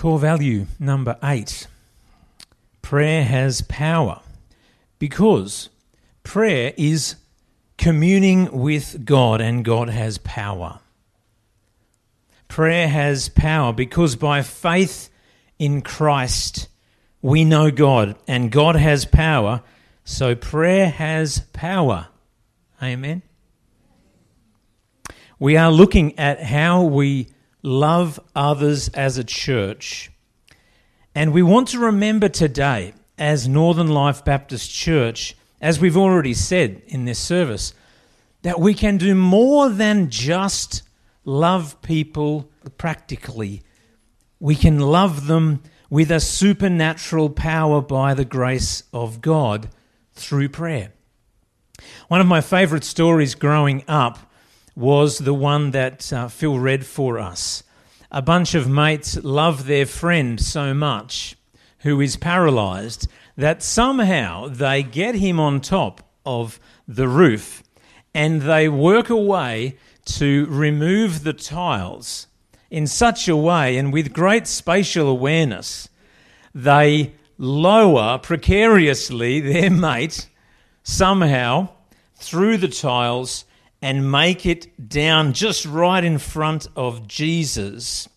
Core value number eight prayer has power because prayer is communing with God and God has power. Prayer has power because by faith in Christ we know God and God has power, so prayer has power. Amen. We are looking at how we love others as a church. And we want to remember today, as Northern Life Baptist Church, as we've already said in this service, that we can do more than just love people practically. We can love them with a supernatural power by the grace of God through prayer. One of my favourite stories growing up was the one that uh, Phil read for us. A bunch of mates love their friend so much who is paralysed that somehow they get him on top of the roof and they work away to remove the tiles in such a way and with great spatial awareness, they lower precariously their mate somehow through the tiles and make it down just right in front of Jesus.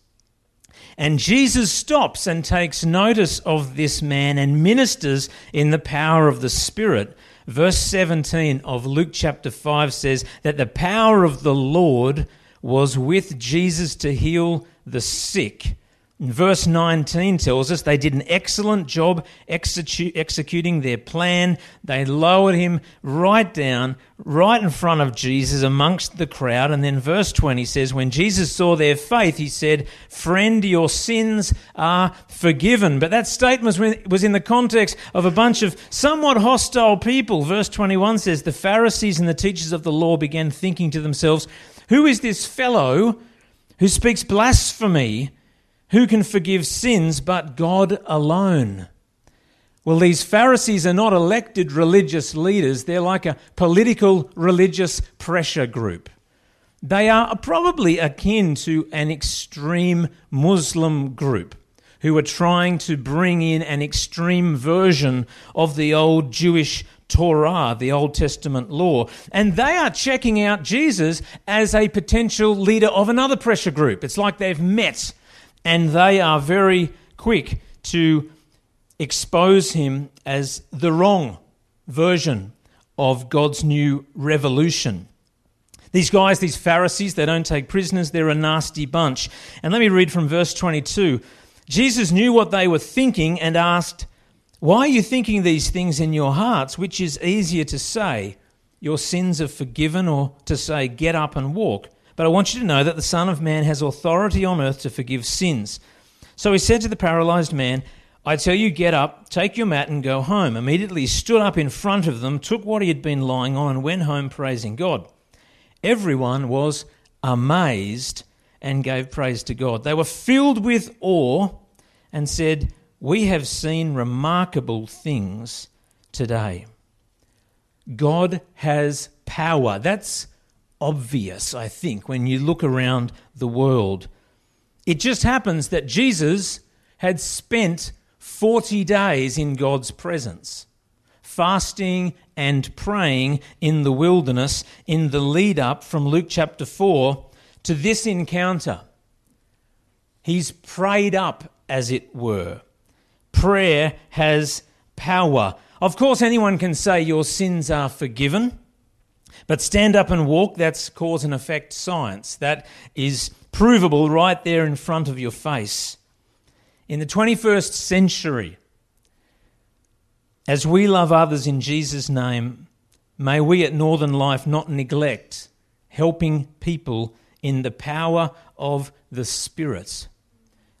And Jesus stops and takes notice of this man and ministers in the power of the Spirit. Verse 17 of Luke chapter 5 says that the power of the Lord was with Jesus to heal the sick. Verse 19 tells us they did an excellent job executing their plan. They lowered him right down, right in front of Jesus amongst the crowd. And then verse 20 says, When Jesus saw their faith, he said, Friend, your sins are forgiven. But that statement was in the context of a bunch of somewhat hostile people. Verse 21 says, The Pharisees and the teachers of the law began thinking to themselves, Who is this fellow who speaks blasphemy? Who can forgive sins but God alone? Well, these Pharisees are not elected religious leaders, they're like a political religious pressure group. They are probably akin to an extreme Muslim group who are trying to bring in an extreme version of the old Jewish Torah, the Old Testament law. And they are checking out Jesus as a potential leader of another pressure group. It's like they've met and they are very quick to expose him as the wrong version of God's new revolution. These guys, these Pharisees, they don't take prisoners, they're a nasty bunch. And let me read from verse 22. Jesus knew what they were thinking and asked, Why are you thinking these things in your hearts? Which is easier to say, Your sins are forgiven, or to say, Get up and walk? But I want you to know that the Son of Man has authority on earth to forgive sins. So he said to the paralyzed man, I tell you, get up, take your mat, and go home. Immediately he stood up in front of them, took what he had been lying on, and went home praising God. Everyone was amazed and gave praise to God. They were filled with awe and said, We have seen remarkable things today. God has power. That's obvious, I think, when you look around the world. It just happens that Jesus had spent 40 days in God's presence, fasting and praying in the wilderness in the lead up from Luke chapter 4 to this encounter. He's prayed up, as it were. Prayer has power. Of course, anyone can say your sins are forgiven. But stand up and walk, that's cause and effect science. That is provable right there in front of your face. In the 21st century, as we love others in Jesus' name, may we at Northern Life not neglect helping people in the power of the Spirit.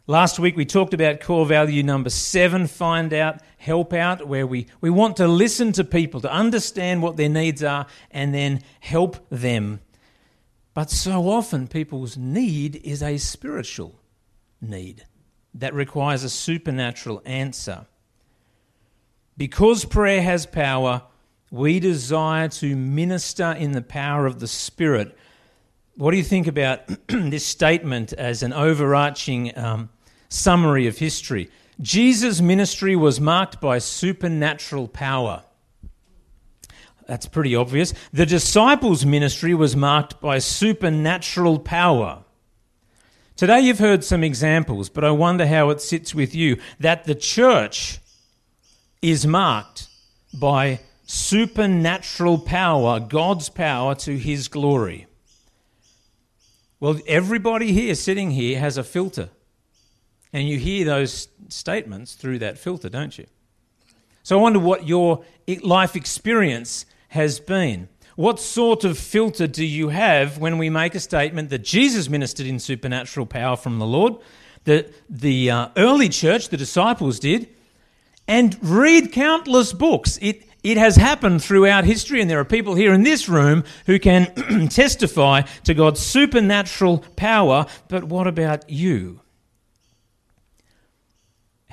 Last week we talked about core value number seven find out, help out, where we, we want to listen to people, to understand what their needs are, and then help them. But so often people's need is a spiritual need that requires a supernatural answer. Because prayer has power, we desire to minister in the power of the Spirit. What do you think about this statement as an overarching um, summary of history. Jesus' ministry was marked by supernatural power. That's pretty obvious. The disciples' ministry was marked by supernatural power. Today you've heard some examples, but I wonder how it sits with you that the church is marked by supernatural power, God's power to his glory. Well, everybody here sitting here has a filter. And you hear those statements through that filter, don't you? So I wonder what your life experience has been. What sort of filter do you have when we make a statement that Jesus ministered in supernatural power from the Lord, that the uh, early church, the disciples did, and read countless books? It, it has happened throughout history, and there are people here in this room who can testify to God's supernatural power. But what about you?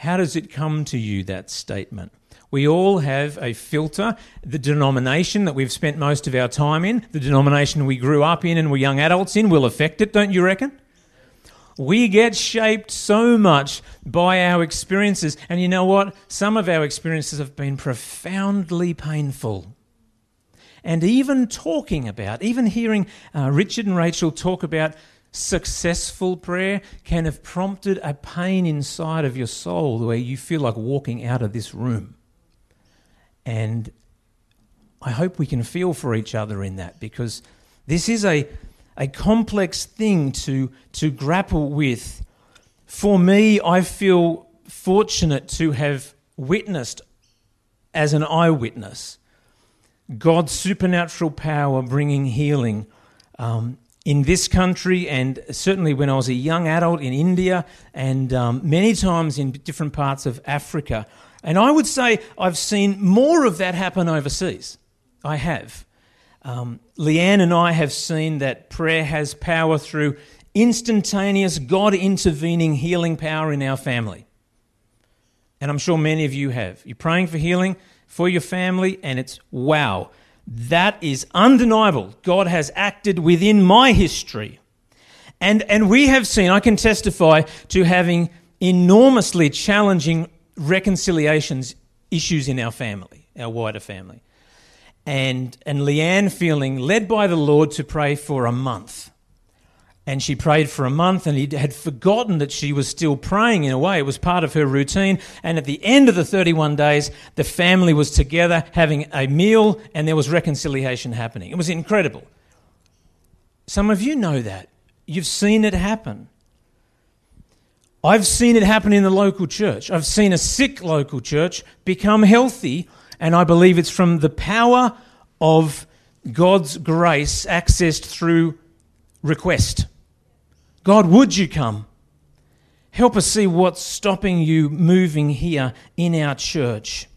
How does it come to you, that statement? We all have a filter. The denomination that we've spent most of our time in, the denomination we grew up in and were young adults in, will affect it, don't you reckon? We get shaped so much by our experiences. And you know what? Some of our experiences have been profoundly painful. And even talking about, even hearing uh, Richard and Rachel talk about successful prayer can have prompted a pain inside of your soul where you feel like walking out of this room. And I hope we can feel for each other in that because this is a, a complex thing to, to grapple with. For me, I feel fortunate to have witnessed as an eyewitness God's supernatural power bringing healing um, in this country, and certainly when I was a young adult in India, and um, many times in different parts of Africa. And I would say I've seen more of that happen overseas. I have. Um, Leanne and I have seen that prayer has power through instantaneous God intervening healing power in our family. And I'm sure many of you have. You're praying for healing for your family, and it's wow. That is undeniable. God has acted within my history. And, and we have seen, I can testify to having enormously challenging reconciliations issues in our family, our wider family. And, and Leanne feeling led by the Lord to pray for a month and she prayed for a month and he had forgotten that she was still praying in a way. It was part of her routine. And at the end of the 31 days, the family was together having a meal and there was reconciliation happening. It was incredible. Some of you know that. You've seen it happen. I've seen it happen in the local church. I've seen a sick local church become healthy, and I believe it's from the power of God's grace accessed through request. God, would you come? Help us see what's stopping you moving here in our church.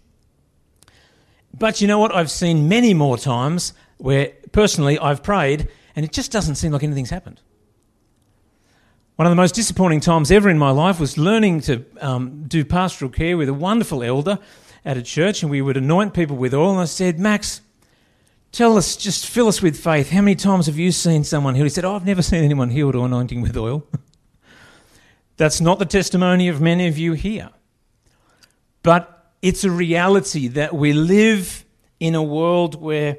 But you know what? I've seen many more times where personally I've prayed and it just doesn't seem like anything's happened. One of the most disappointing times ever in my life was learning to um, do pastoral care with a wonderful elder at a church, and we would anoint people with oil. And I said, Max, Tell us, just fill us with faith. How many times have you seen someone healed? He said, Oh, I've never seen anyone healed or anointing with oil. That's not the testimony of many of you here. But it's a reality that we live in a world where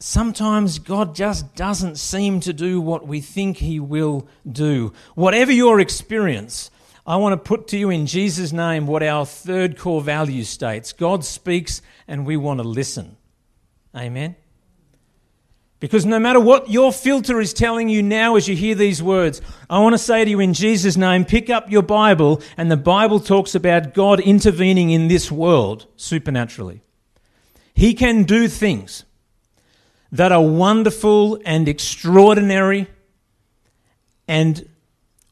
sometimes God just doesn't seem to do what we think He will do. Whatever your experience, I want to put to you in Jesus' name what our third core value states God speaks, and we want to listen. Amen. Because no matter what your filter is telling you now as you hear these words, I want to say to you in Jesus' name pick up your Bible, and the Bible talks about God intervening in this world supernaturally. He can do things that are wonderful and extraordinary and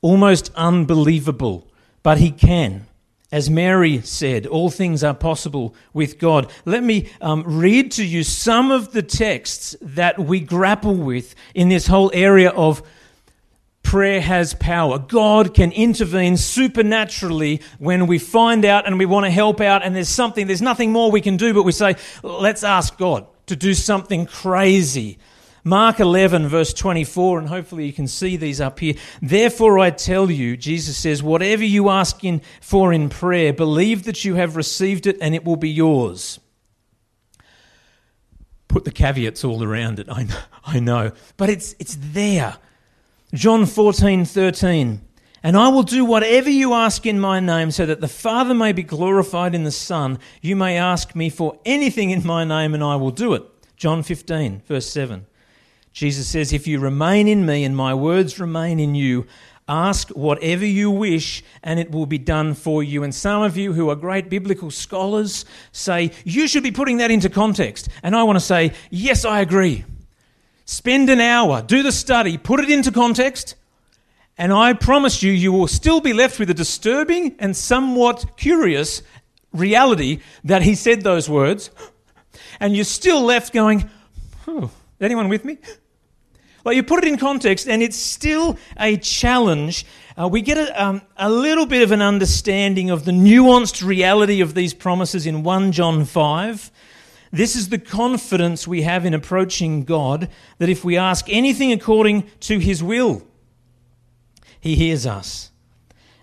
almost unbelievable, but He can. As Mary said, all things are possible with God. Let me um, read to you some of the texts that we grapple with in this whole area of prayer has power. God can intervene supernaturally when we find out and we want to help out, and there's something, there's nothing more we can do, but we say, let's ask God to do something crazy. Mark 11, verse 24, and hopefully you can see these up here. Therefore, I tell you, Jesus says, whatever you ask in, for in prayer, believe that you have received it and it will be yours. Put the caveats all around it, I know, I know. but it's, it's there. John 14, 13. And I will do whatever you ask in my name, so that the Father may be glorified in the Son. You may ask me for anything in my name, and I will do it. John 15, verse 7. Jesus says, If you remain in me and my words remain in you, ask whatever you wish and it will be done for you. And some of you who are great biblical scholars say, You should be putting that into context. And I want to say, Yes, I agree. Spend an hour, do the study, put it into context, and I promise you, you will still be left with a disturbing and somewhat curious reality that he said those words, and you're still left going, oh, anyone with me? Well, you put it in context, and it's still a challenge. Uh, we get a, um, a little bit of an understanding of the nuanced reality of these promises in 1 John 5. This is the confidence we have in approaching God that if we ask anything according to His will, He hears us.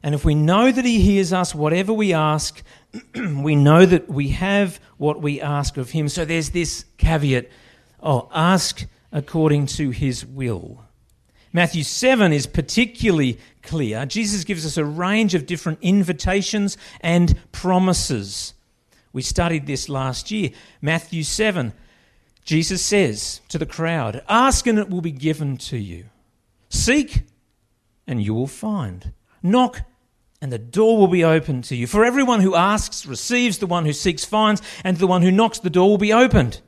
And if we know that He hears us, whatever we ask, we know that we have what we ask of Him. So there's this caveat oh, ask according to his will. Matthew 7 is particularly clear. Jesus gives us a range of different invitations and promises. We studied this last year. Matthew 7, Jesus says to the crowd, Ask and it will be given to you. Seek and you will find. Knock and the door will be opened to you. For everyone who asks receives, the one who seeks finds, and the one who knocks, the door will be opened.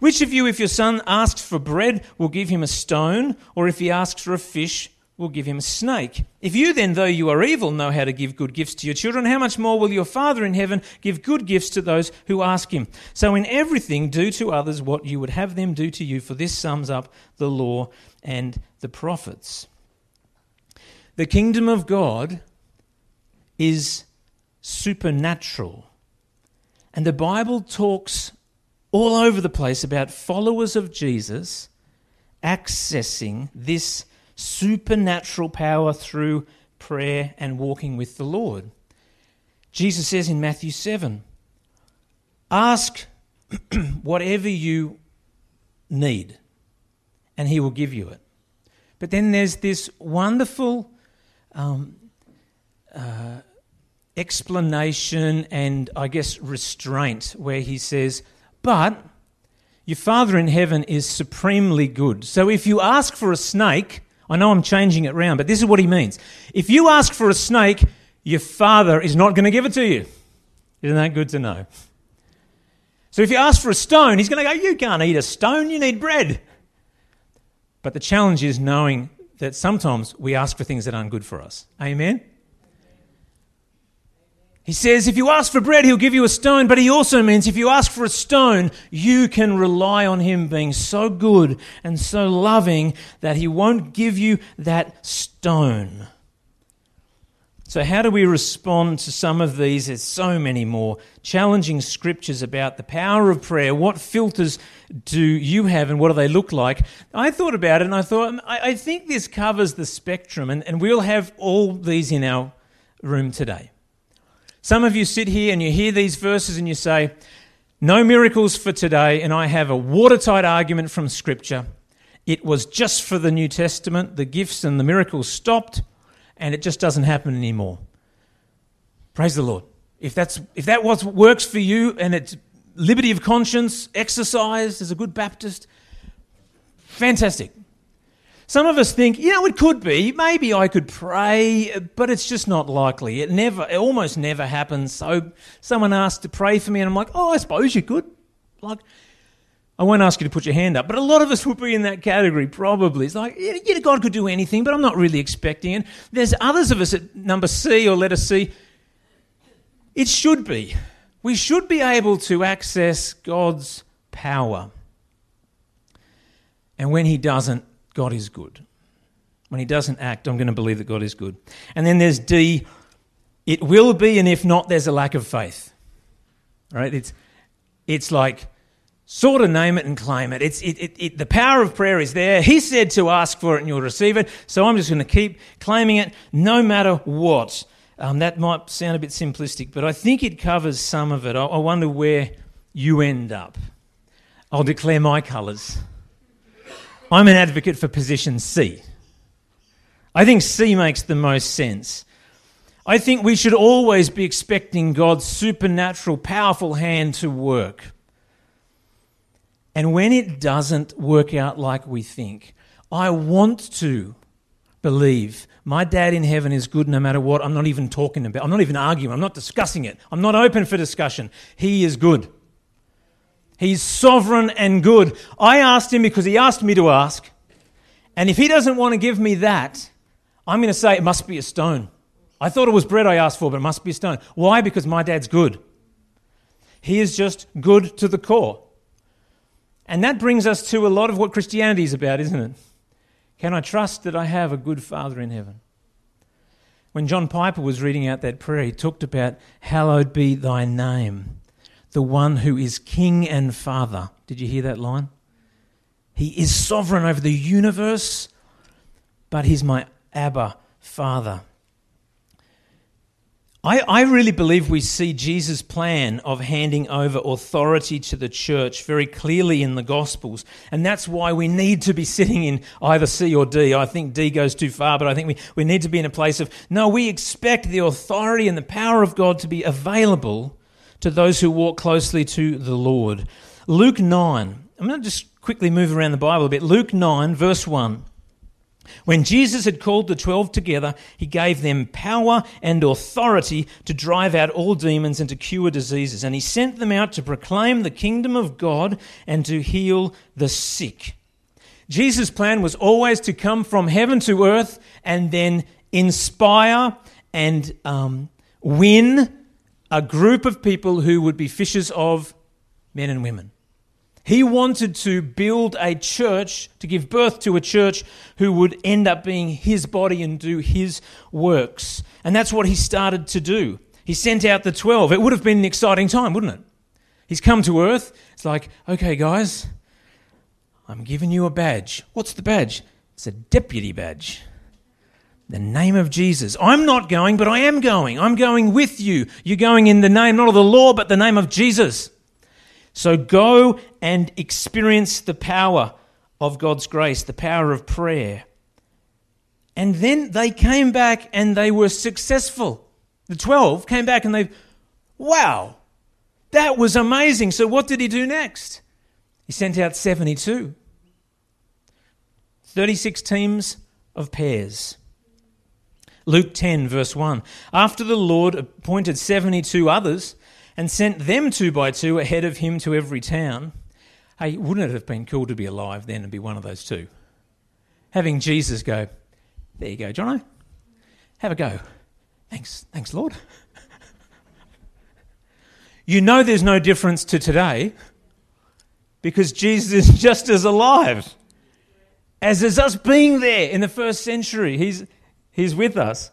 Which of you, if your son asks for bread, will give him a stone, or if he asks for a fish, will give him a snake? If you then, though you are evil, know how to give good gifts to your children, how much more will your Father in heaven give good gifts to those who ask him? So in everything, do to others what you would have them do to you, for this sums up the law and the prophets. The kingdom of God is supernatural. And the Bible talks all over the place about followers of Jesus accessing this supernatural power through prayer and walking with the Lord. Jesus says in Matthew 7 Ask whatever you need, and he will give you it. But then there's this wonderful um, uh, explanation and, I guess, restraint where he says, but your Father in heaven is supremely good. So if you ask for a snake, I know I'm changing it around, but this is what he means. If you ask for a snake, your Father is not going to give it to you. Isn't that good to know? So if you ask for a stone, he's going to go, You can't eat a stone, you need bread. But the challenge is knowing that sometimes we ask for things that aren't good for us. Amen? He says, if you ask for bread, he'll give you a stone, but he also means if you ask for a stone, you can rely on him being so good and so loving that he won't give you that stone. So, how do we respond to some of these? There's so many more challenging scriptures about the power of prayer. What filters do you have and what do they look like? I thought about it and I thought, um, I think this covers the spectrum, and, and we'll have all these in our room today. Some of you sit here and you hear these verses and you say, No miracles for today, and I have a watertight argument from Scripture. It was just for the New Testament. The gifts and the miracles stopped, and it just doesn't happen anymore. Praise the Lord. If, that's, if that was, works for you and it's liberty of conscience, exercise as a good Baptist, fantastic. Some of us think, you know, it could be. Maybe I could pray, but it's just not likely. It never, it almost never happens. So someone asks to pray for me, and I'm like, oh, I suppose you could. Like, I won't ask you to put your hand up, but a lot of us would be in that category, probably. It's like, yeah, God could do anything, but I'm not really expecting it. There's others of us at number C or letter C. It should be. We should be able to access God's power. And when He doesn't, God is good. When he doesn't act, I'm going to believe that God is good. And then there's D, it will be, and if not, there's a lack of faith. Right? It's, it's like sort of name it and claim it. It's, it, it, it. The power of prayer is there. He said to ask for it and you'll receive it. So I'm just going to keep claiming it no matter what. Um, that might sound a bit simplistic, but I think it covers some of it. I, I wonder where you end up. I'll declare my colours. I'm an advocate for position C. I think C makes the most sense. I think we should always be expecting God's supernatural, powerful hand to work. And when it doesn't work out like we think, I want to believe my dad in heaven is good no matter what. I'm not even talking about. I'm not even arguing. I'm not discussing it. I'm not open for discussion. He is good. He's sovereign and good. I asked him because he asked me to ask. And if he doesn't want to give me that, I'm going to say it must be a stone. I thought it was bread I asked for, but it must be a stone. Why? Because my dad's good. He is just good to the core. And that brings us to a lot of what Christianity is about, isn't it? Can I trust that I have a good Father in heaven? When John Piper was reading out that prayer, he talked about, Hallowed be thy name, the one who is King and Father. Did you hear that line? He is sovereign over the universe, but he's my Abba Father. I, I really believe we see Jesus' plan of handing over authority to the church very clearly in the Gospels. And that's why we need to be sitting in either C or D. I think D goes too far, but I think we, we need to be in a place of no, we expect the authority and the power of God to be available to those who walk closely to the Lord. Luke 9. I'm going to just quickly move around the Bible a bit. Luke 9, verse 1. When Jesus had called the twelve together, he gave them power and authority to drive out all demons and to cure diseases. And he sent them out to proclaim the kingdom of God and to heal the sick. Jesus' plan was always to come from heaven to earth and then inspire and um, win a group of people who would be fishers of men and women. He wanted to build a church, to give birth to a church who would end up being his body and do his works. And that's what he started to do. He sent out the 12. It would have been an exciting time, wouldn't it? He's come to earth. It's like, okay, guys, I'm giving you a badge. What's the badge? It's a deputy badge. The name of Jesus. I'm not going, but I am going. I'm going with you. You're going in the name, not of the law, but the name of Jesus. So go and experience the power of God's grace, the power of prayer. And then they came back and they were successful. The 12 came back and they, wow, that was amazing. So what did he do next? He sent out 72. 36 teams of pairs. Luke 10, verse 1. After the Lord appointed 72 others, and sent them two by two ahead of him to every town. Hey, wouldn't it have been cool to be alive then and be one of those two? Having Jesus go, there you go, Jono. Have a go. Thanks, thanks, Lord. you know there's no difference to today because Jesus is just as alive as is us being there in the first century. He's, he's with us.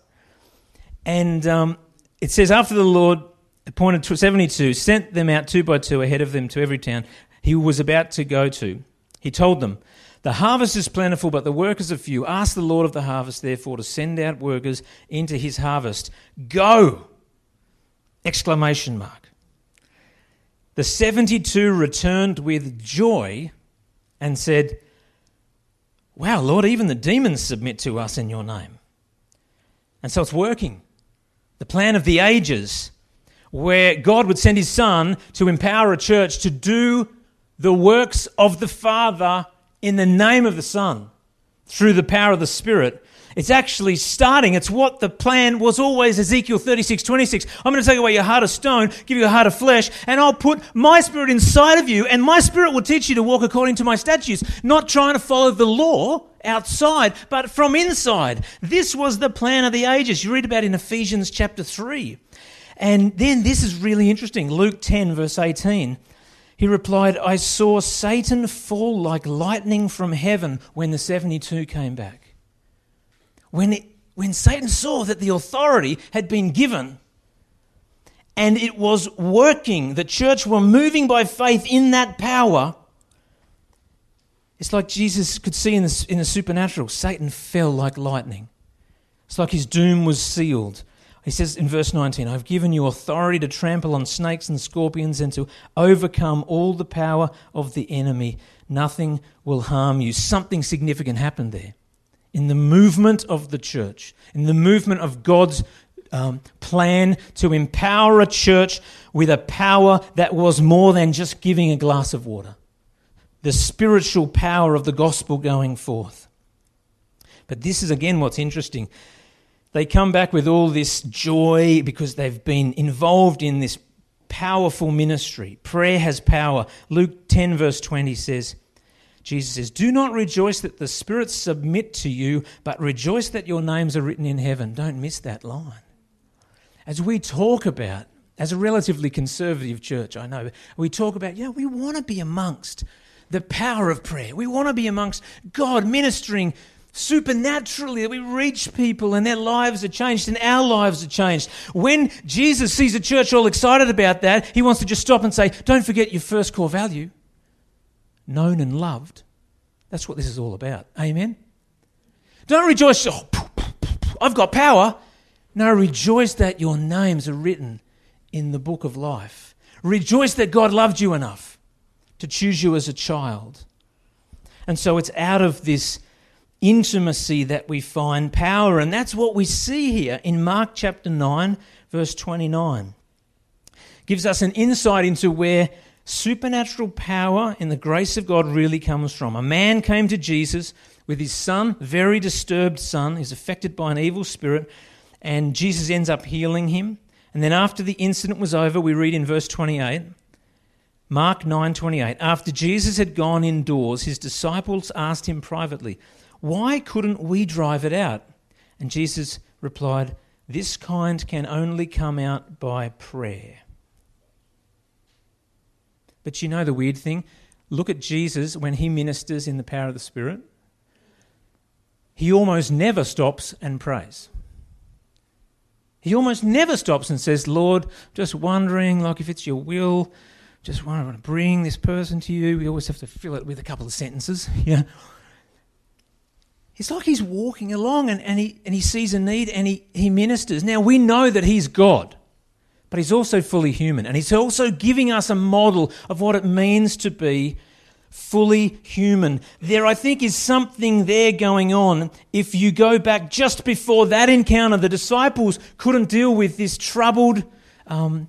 And um, it says, after the Lord appointed 72, sent them out two by two ahead of them to every town he was about to go to. He told them, The harvest is plentiful, but the workers are few. Ask the Lord of the harvest, therefore, to send out workers into his harvest. Go! Exclamation mark. The 72 returned with joy and said, Wow, Lord, even the demons submit to us in your name. And so it's working. The plan of the ages where God would send his son to empower a church to do the works of the Father in the name of the Son through the power of the Spirit. It's actually starting. It's what the plan was always Ezekiel 36, 26. I'm going to take away your heart of stone, give you a heart of flesh, and I'll put my spirit inside of you, and my spirit will teach you to walk according to my statutes, not trying to follow the law outside, but from inside. This was the plan of the ages. You read about in Ephesians chapter 3. And then this is really interesting Luke 10, verse 18. He replied, I saw Satan fall like lightning from heaven when the 72 came back. When, it, when Satan saw that the authority had been given and it was working. The church were moving by faith in that power. It's like Jesus could see in the, in the supernatural. Satan fell like lightning. It's like his doom was sealed. He says in verse 19, I've given you authority to trample on snakes and scorpions and to overcome all the power of the enemy. Nothing will harm you. Something significant happened there. In the movement of the church, in the movement of God's um, plan to empower a church with a power that was more than just giving a glass of water. The spiritual power of the gospel going forth. But this is again what's interesting. They come back with all this joy because they've been involved in this powerful ministry. Prayer has power. Luke 10, verse 20 says, Jesus says, Do not rejoice that the spirits submit to you, but rejoice that your names are written in heaven. Don't miss that line. As we talk about, as a relatively conservative church, I know, we talk about, yeah, we want to be amongst the power of prayer. We want to be amongst God ministering supernaturally that we reach people and their lives are changed and our lives are changed. When Jesus sees a church all excited about that, he wants to just stop and say, Don't forget your first core value known and loved. That's what this is all about. Amen? Don't rejoice, oh, I've got power. No, rejoice that your names are written in the book of life. Rejoice that God loved you enough to choose you as a child. And so it's out of this intimacy that we find power. And that's what we see here in Mark chapter 9, verse 29. Gives us an insight into where supernatural power in the grace of God really comes from. A man came to Jesus with his son, very disturbed son, he's affected by an evil spirit, and Jesus ends up healing him. And then after the incident was over, we read in verse 28, Mark 9:28, after Jesus had gone indoors, his disciples asked him privately, why couldn't we drive it out? And Jesus replied, This kind can only come out by prayer. But you know the weird thing? Look at Jesus when he ministers in the power of the Spirit. He almost never stops and prays. He almost never stops and says, Lord, just wondering, like if it's your will, just want to bring this person to you. We always have to fill it with a couple of sentences. Yeah. It's like he's walking along and, and, he, and he sees a need and he, he ministers. Now, we know that he's God, but he's also fully human. And he's also giving us a model of what it means to be fully human. There, I think, is something there going on. If you go back just before that encounter, the disciples couldn't deal with this troubled, um,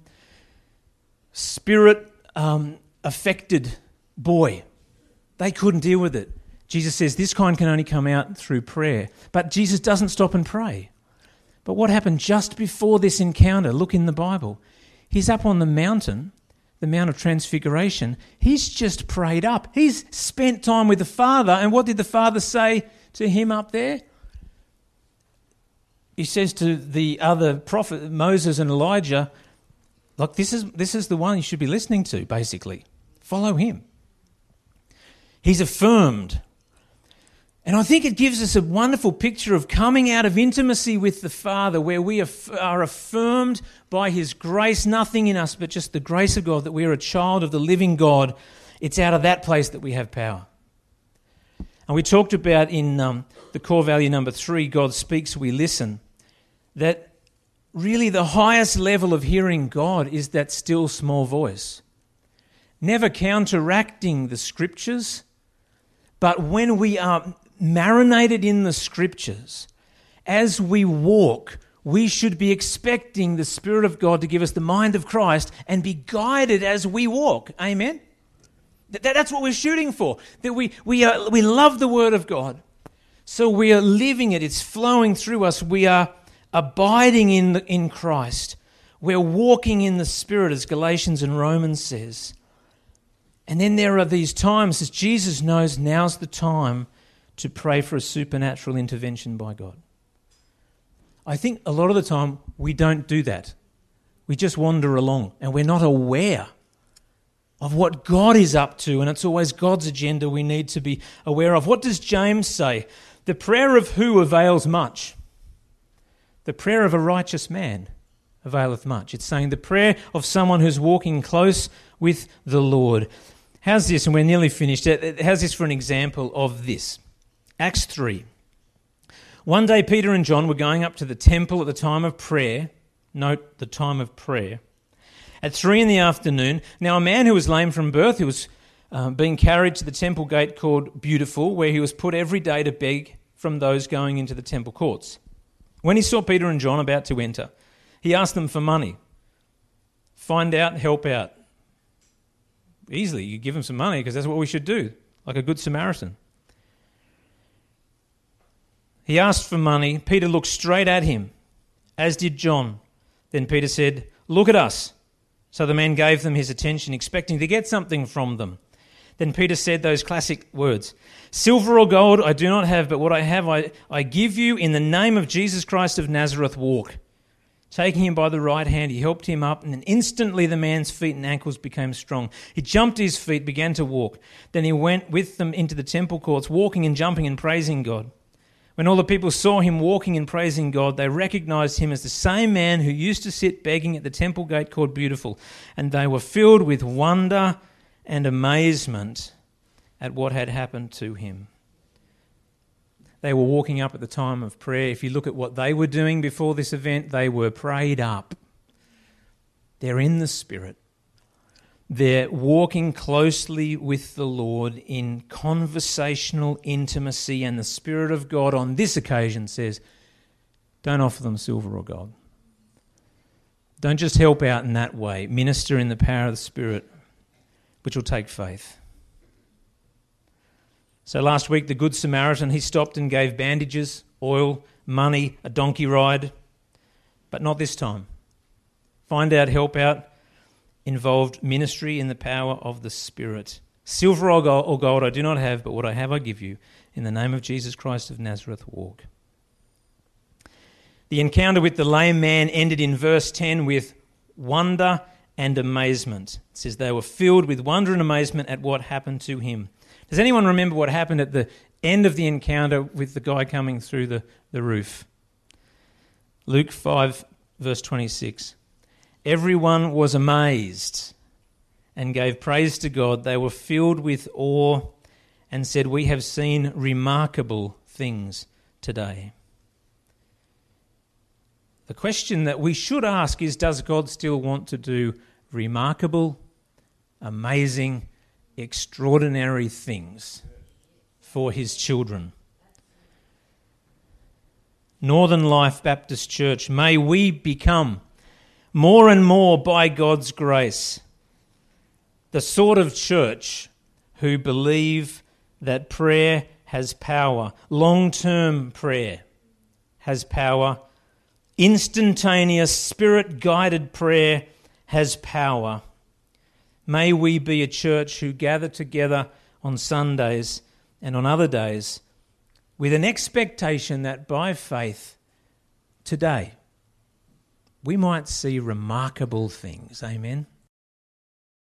spirit um, affected boy. They couldn't deal with it. Jesus says this kind can only come out through prayer. But Jesus doesn't stop and pray. But what happened just before this encounter? Look in the Bible. He's up on the mountain, the Mount of Transfiguration. He's just prayed up. He's spent time with the Father. And what did the Father say to him up there? He says to the other prophet, Moses and Elijah, Look, this is, this is the one you should be listening to, basically. Follow him. He's affirmed and I think it gives us a wonderful picture of coming out of intimacy with the Father, where we are affirmed by His grace, nothing in us but just the grace of God, that we are a child of the living God. It's out of that place that we have power. And we talked about in um, the core value number three God speaks, we listen, that really the highest level of hearing God is that still small voice. Never counteracting the scriptures, but when we are marinated in the scriptures, as we walk, we should be expecting the Spirit of God to give us the mind of Christ and be guided as we walk. Amen? That's what we're shooting for. That we, we, are, we love the Word of God. So we are living it, it's flowing through us. We are abiding in, the, in Christ. We're walking in the Spirit, as Galatians and Romans says. And then there are these times, as Jesus knows now's the time to pray for a supernatural intervention by God. I think a lot of the time we don't do that. We just wander along and we're not aware of what God is up to, and it's always God's agenda we need to be aware of. What does James say? The prayer of who avails much? The prayer of a righteous man availeth much. It's saying the prayer of someone who's walking close with the Lord. How's this? And we're nearly finished. How's this for an example of this? Acts 3. One day, Peter and John were going up to the temple at the time of prayer. Note the time of prayer. At three in the afternoon, now a man who was lame from birth, who was uh, being carried to the temple gate called Beautiful, where he was put every day to beg from those going into the temple courts. When he saw Peter and John about to enter, he asked them for money. Find out, help out. Easily, you give them some money because that's what we should do, like a good Samaritan. He asked for money. Peter looked straight at him, as did John. Then Peter said, Look at us. So the man gave them his attention, expecting to get something from them. Then Peter said those classic words Silver or gold I do not have, but what I have I, I give you in the name of Jesus Christ of Nazareth, walk. Taking him by the right hand, he helped him up, and instantly the man's feet and ankles became strong. He jumped to his feet, began to walk. Then he went with them into the temple courts, walking and jumping and praising God. When all the people saw him walking and praising God, they recognized him as the same man who used to sit begging at the temple gate called Beautiful, and they were filled with wonder and amazement at what had happened to him. They were walking up at the time of prayer. If you look at what they were doing before this event, they were prayed up. They're in the Spirit. They're walking closely with the Lord in conversational intimacy, and the Spirit of God on this occasion says, Don't offer them silver or gold. Don't just help out in that way. Minister in the power of the Spirit, which will take faith. So last week, the Good Samaritan, he stopped and gave bandages, oil, money, a donkey ride. But not this time. Find out, help out, involved ministry in the power of the Spirit. Silver or gold I do not have, but what I have I give you. In the name of Jesus Christ of Nazareth, walk. The encounter with the lame man ended in verse 10 with wonder and amazement. It says they were filled with wonder and amazement at what happened to him. Does anyone remember what happened at the end of the encounter with the guy coming through the, the roof? Luke 5, verse 26. Everyone was amazed and gave praise to God. They were filled with awe and said, We have seen remarkable things today. The question that we should ask is Does God still want to do remarkable, amazing, extraordinary things for his children? Northern Life Baptist Church, may we become more and more by God's grace, the sort of church who believe that prayer has power, long term prayer has power, instantaneous, spirit guided prayer has power. May we be a church who gather together on Sundays and on other days with an expectation that by faith today we might see remarkable things. Amen.